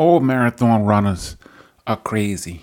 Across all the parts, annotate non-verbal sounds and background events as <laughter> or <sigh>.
all marathon runners are crazy.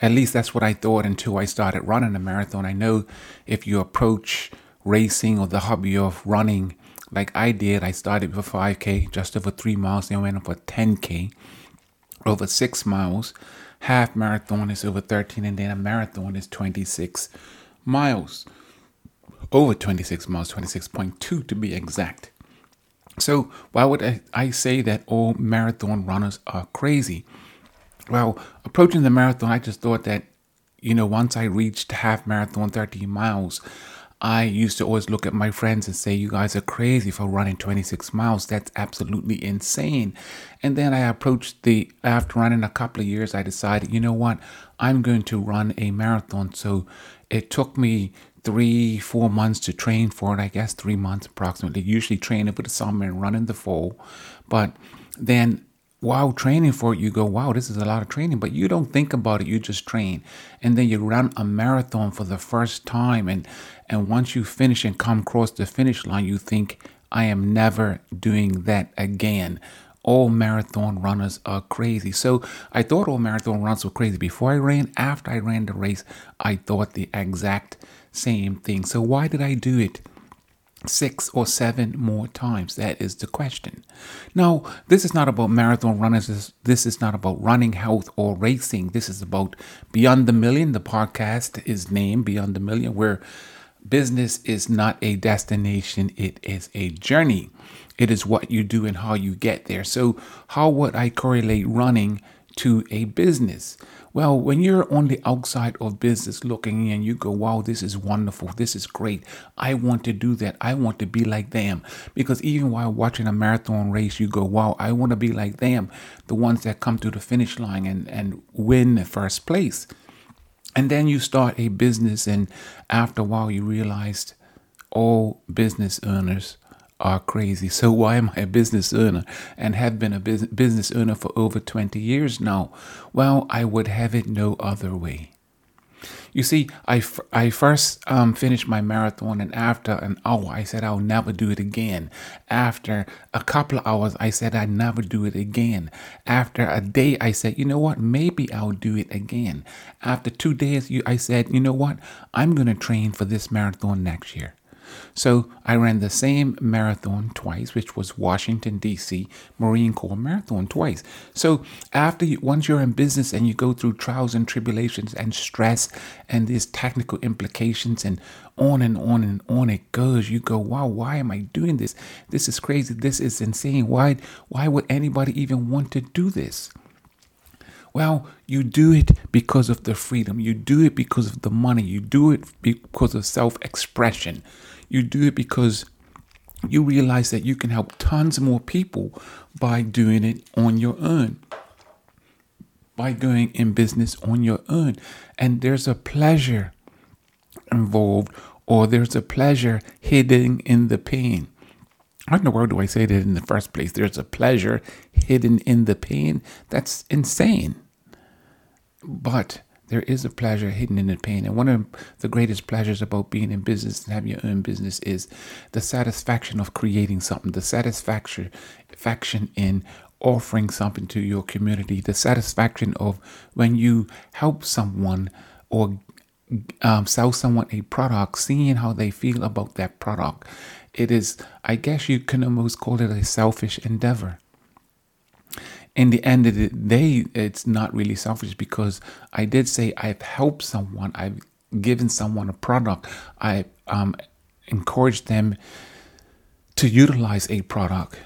At least that's what I thought until I started running a marathon. I know if you approach racing or the hobby of running like I did, I started with a 5K, just over three miles, then went up for 10K, over six miles. Half marathon is over 13, and then a marathon is 26 miles. Over 26 miles, 26.2 to be exact. So, why would I, say that all marathon runners are crazy? Well, approaching the marathon, I just thought that, you know, once I reached half marathon, 13 miles, I used to always look at my friends and say, You guys are crazy for running 26 miles. That's absolutely insane. And then I approached the, after running a couple of years, I decided, you know what? I'm going to run a marathon. So it took me three, four months to train for it. I guess three months approximately. Usually train it for the summer and run in the fall. But then while training for it, you go, wow, this is a lot of training, but you don't think about it. You just train. And then you run a marathon for the first time. And, and once you finish and come across the finish line, you think, I am never doing that again. All marathon runners are crazy. So I thought all marathon runners were crazy before I ran. After I ran the race, I thought the exact same thing. So why did I do it? six or seven more times? That is the question. Now, this is not about marathon runners. This is not about running health or racing. This is about Beyond the Million. The podcast is named Beyond the Million, where business is not a destination, it is a journey. It is what you do and how you get there. So, how would I correlate running to a business? Well, when you're on the outside of business looking in, you go, wow, this is wonderful. This is great. I want to do that. I want to be like them. Because even while watching a marathon race, you go, wow, I want to be like them. The ones that come to the finish line and, and win the first place. And then you start a business, and after a while, you realized all business owners are crazy. So why am I a business owner and have been a business owner for over 20 years now? Well, I would have it no other way. You see, I, f- I first um, finished my marathon, and after an hour, I said I'll never do it again. After a couple of hours, I said I'd never do it again. After a day, I said, you know what, maybe I'll do it again. After two days, you, I said, you know what, I'm going to train for this marathon next year. So I ran the same marathon twice, which was Washington D.C. Marine Corps Marathon twice. So after you, once you're in business and you go through trials and tribulations and stress and these technical implications and on and on and on it goes, you go, wow, why am I doing this? This is crazy. This is insane. Why? Why would anybody even want to do this? Well, you do it because of the freedom. You do it because of the money. You do it because of self expression. You do it because you realize that you can help tons more people by doing it on your own, by going in business on your own. And there's a pleasure involved, or there's a pleasure hidden in the pain. How in the world do I say that in the first place? There's a pleasure hidden in the pain. That's insane. But there is a pleasure hidden in the pain. And one of the greatest pleasures about being in business and having your own business is the satisfaction of creating something, the satisfaction in offering something to your community, the satisfaction of when you help someone or um, sell someone a product, seeing how they feel about that product. It is, I guess you can almost call it a selfish endeavor in the end of the day, it's not really selfish because I did say I've helped someone, I've given someone a product, I um, encouraged them to utilize a product.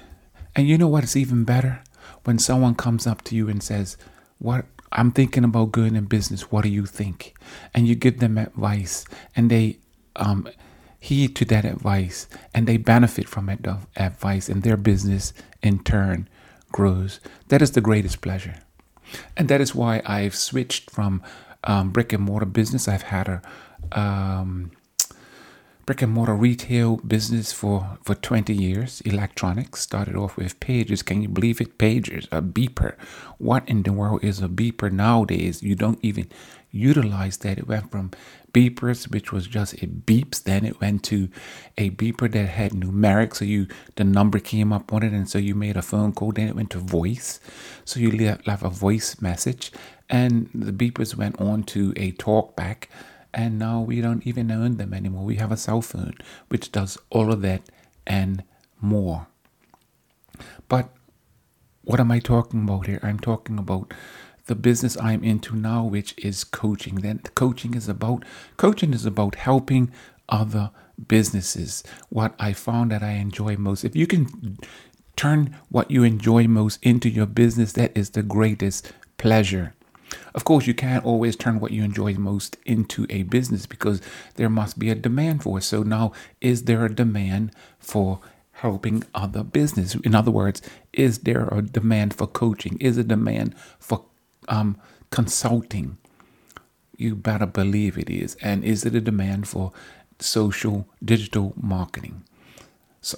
And you know what is even better? When someone comes up to you and says, What I'm thinking about going in business, what do you think? And you give them advice and they um, heed to that advice and they benefit from that advice and their business in turn grows. That is the greatest pleasure. And that is why I've switched from um, brick and mortar business. I've had a um, brick and mortar retail business for, for 20 years. Electronics started off with pagers. Can you believe it? Pagers, a beeper. What in the world is a beeper nowadays? You don't even utilize that. It went from beepers, which was just it beeps. Then it went to a beeper that had numeric, so you the number came up on it, and so you made a phone call. Then it went to voice, so you left, left a voice message, and the beepers went on to a talkback and now we don't even own them anymore. We have a cell phone which does all of that and more. But what am I talking about here? I'm talking about the business I'm into now, which is coaching. Then coaching is about coaching is about helping other businesses. What I found that I enjoy most. If you can turn what you enjoy most into your business, that is the greatest pleasure. Of course, you can't always turn what you enjoy most into a business because there must be a demand for it. So now, is there a demand for helping other business? In other words, is there a demand for coaching? Is a demand for um, consulting? You better believe it is. And is it a demand for social digital marketing?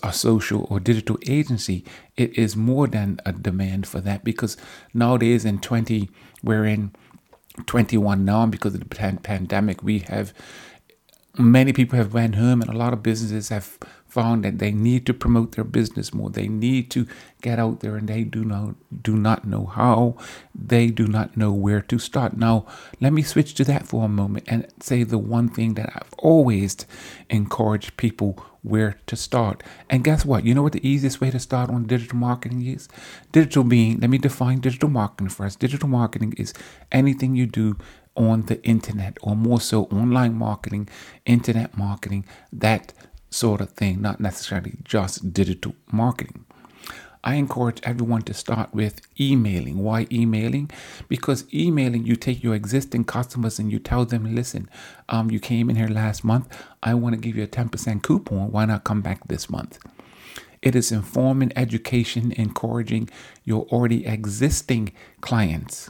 a social or digital agency, it is more than a demand for that because nowadays in 20, we're in 21 now because of the pandemic, we have many people have went home and a lot of businesses have found that they need to promote their business more. They need to get out there and they do not do not know how. They do not know where to start. Now, let me switch to that for a moment and say the one thing that I've always encouraged people where to start. And guess what? You know what the easiest way to start on digital marketing is? Digital being, let me define digital marketing first. Digital marketing is anything you do on the internet or more so online marketing, internet marketing, that sort of thing, not necessarily just digital marketing. I encourage everyone to start with emailing. Why emailing? Because emailing, you take your existing customers and you tell them, listen, um, you came in here last month. I want to give you a 10% coupon. Why not come back this month? It is informing, education, encouraging your already existing clients.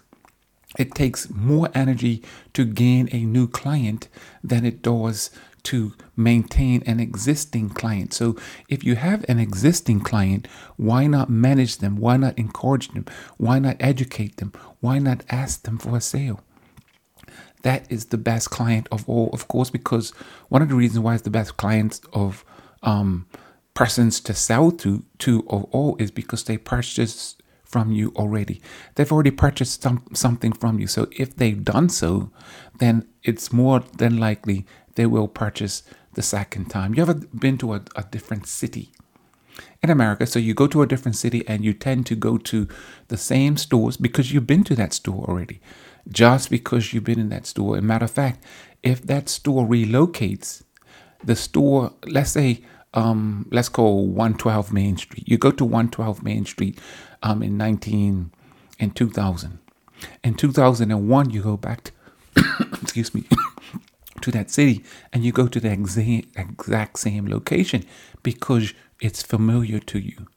It takes more energy to gain a new client than it does to maintain an existing client. So if you have an existing client, why not manage them? Why not encourage them? Why not educate them? Why not ask them for a sale? That is the best client of all, of course, because one of the reasons why it's the best clients of um, persons to sell to to of all is because they purchased from you already. They've already purchased some, something from you. So if they've done so, then it's more than likely they will purchase the second time. You ever been to a, a different city? in America. So you go to a different city and you tend to go to the same stores because you've been to that store already. Just because you've been in that store. As a matter of fact, if that store relocates, the store, let's say, um, let's call 112 Main Street. You go to 112 Main Street um, in 19 in 2000. In 2001, you go back to, <coughs> excuse me, to that city and you go to the exact, exact same location because it's familiar to you.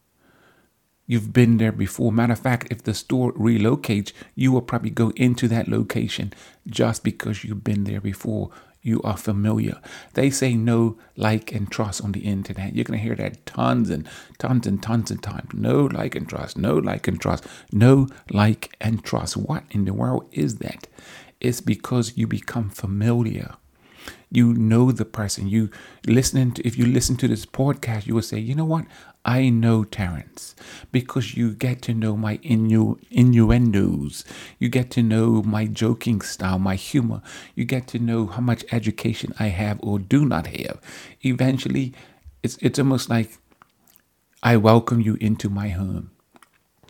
You've been there before. Matter of fact, if the store relocates, you will probably go into that location just because you've been there before. You are familiar. They say know, like, and trust on the internet. You're going to hear that tons and tons and tons of times. Know, like, and trust. Know, like, and trust. Know, like, and trust. What in the world is that? It's because you become familiar you know the person. You listening to if you listen to this podcast, you will say, you know what? I know Terrence because you get to know my innu- innuendos. You get to know my joking style, my humor. You get to know how much education I have or do not have. Eventually, it's it's almost like I welcome you into my home.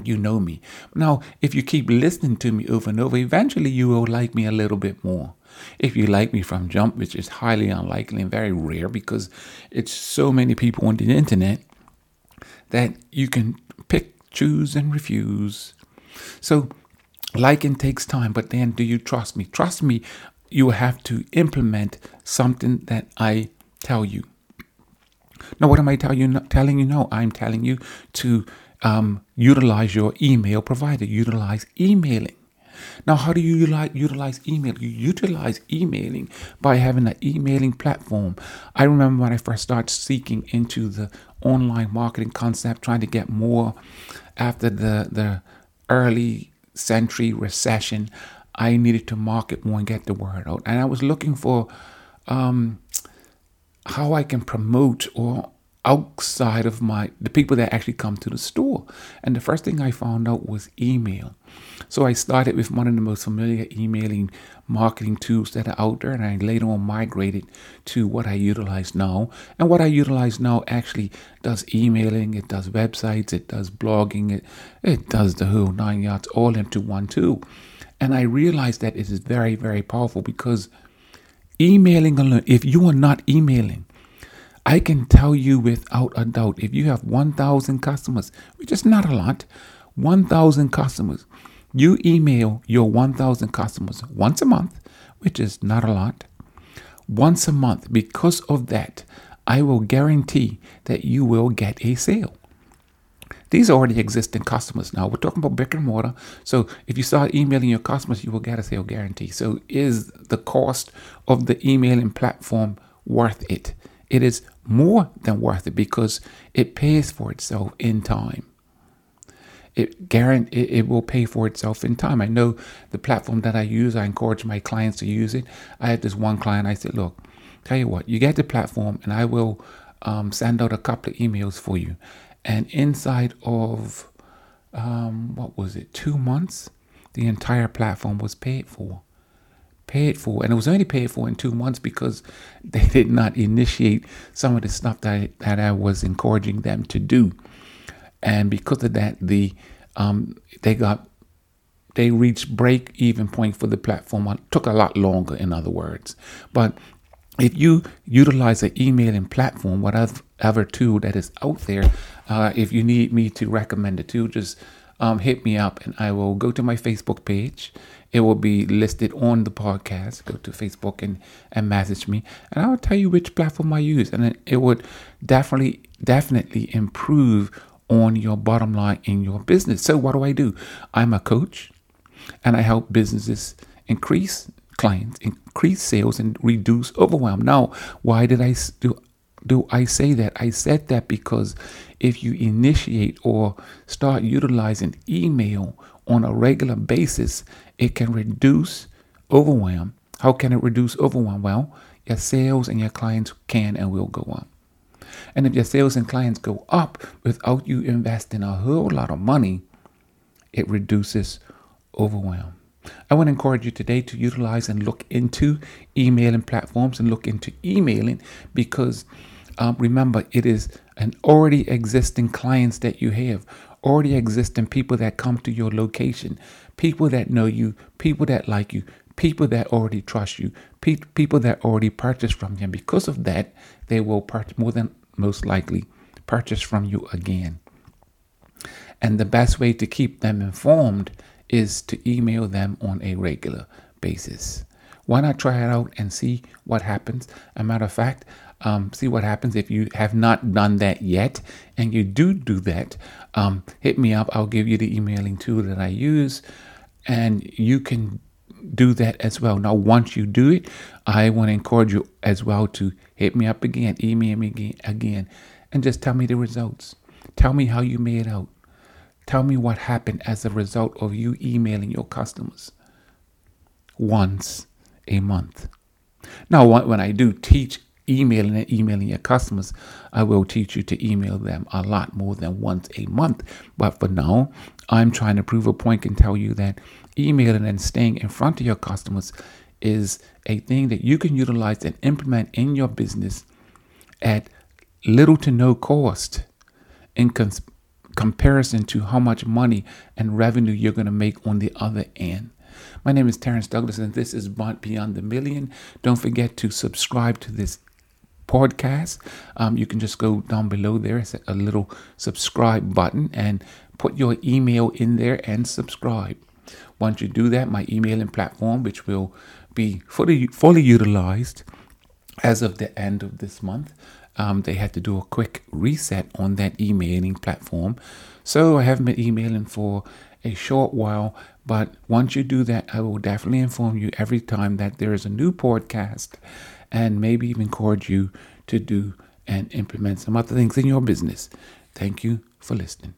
You know me. Now, if you keep listening to me over and over, eventually you will like me a little bit more. If you like me from jump, which is highly unlikely and very rare because it's so many people on the internet that you can pick, choose, and refuse. So, liking takes time, but then do you trust me? Trust me, you have to implement something that I tell you. Now, what am I tell you, not telling you? No, I'm telling you to um, utilize your email provider, utilize emailing. Now, how do you utilize, email? You utilize emailing by having an emailing platform. I remember when I first started seeking into the online marketing concept, trying to get more after the, the early century recession. I needed to market more and get the word out. And I was looking for um, how I can promote or outside of my the people that actually come to the store. And the first thing I found out was email. So I started with one of the most familiar emailing marketing tools that are out there, and I later on migrated to what I utilize now. And what I utilize now actually does emailing, it does websites, it does blogging, it it does the whole nine yards all into one tool. And I realized that it is very, very powerful because emailing alone, if you are not emailing, I can tell you without a doubt, if you have 1,000 customers, which is not a lot, 1,000 customers, you email your 1,000 customers once a month, which is not a lot, once a month. Because of that, I will guarantee that you will get a sale. These are already existing customers. Now we're talking about brick and mortar. So if you start emailing your customers, you will get a sale guarantee. So is the cost of the emailing platform worth it? It is more than worth it because it pays for itself in time. It guarantee it, it will pay for itself in time. I know the platform that I use. I encourage my clients to use it. I had this one client. I said, "Look, tell you what, you get the platform, and I will um, send out a couple of emails for you." And inside of um, what was it, two months, the entire platform was paid for paid for, and it was only paid for in two months because <laughs> they did not initiate some of the stuff that I, that I was encouraging them to do, and because of that, the um, they got they reached break even point for the platform. It took a lot longer, in other words, but if you utilize an emailing platform, whatever tool that is out there, uh, if you need me to recommend a tool, just um, hit me up and I will go to my Facebook page it will be listed on the podcast. Go to Facebook and, and message me, and I'll tell you which platform I use. And it, it would definitely, definitely improve on your bottom line in your business. So, what do I do? I'm a coach and I help businesses increase clients, increase sales, and reduce overwhelm. Now, why did I do? Do I say that? I said that because if you initiate or start utilizing email on a regular basis, it can reduce overwhelm. How can it reduce overwhelm? Well, your sales and your clients can and will go up. And if your sales and clients go up without you investing a whole lot of money, it reduces overwhelm. I want to encourage you today to utilize and look into emailing platforms and look into emailing because um, remember, it is an already existing clients that you have already existing people that come to your location, people that know you, people that like you, people that already trust you, pe- people that already purchase from you. And because of that, they will purchase more than most likely purchase from you again. And the best way to keep them informed is to email them on a regular basis. Why not try it out and see what happens? A matter of fact, um, see what happens if you have not done that yet and you do do that. Um, hit me up. I'll give you the emailing tool that I use, and you can do that as well. Now, once you do it, I want to encourage you as well to hit me up again, email me again, again, and just tell me the results. Tell me how you made out. Tell me what happened as a result of you emailing your customers once a month. Now, when I do teach emailing and emailing your customers, I will teach you to email them a lot more than once a month. But for now, I'm trying to prove a point and tell you that emailing and staying in front of your customers is a thing that you can utilize and implement in your business at little to no cost in cons- comparison to how much money and revenue you're going to make on the other end. My name is Terrence Douglas, and this is Beyond the Million. Don't forget to subscribe to this podcast, um, you can just go down below there. It's a little subscribe button and put your email in there and subscribe. Once you do that, my emailing platform, which will be fully fully utilized as of the end of this month, um, they had to do a quick reset on that emailing platform. So I haven't been emailing for a short while, but once you do that, I will definitely inform you every time that there is a new podcast and maybe even encourage you to do and implement some other things in your business. Thank you for listening.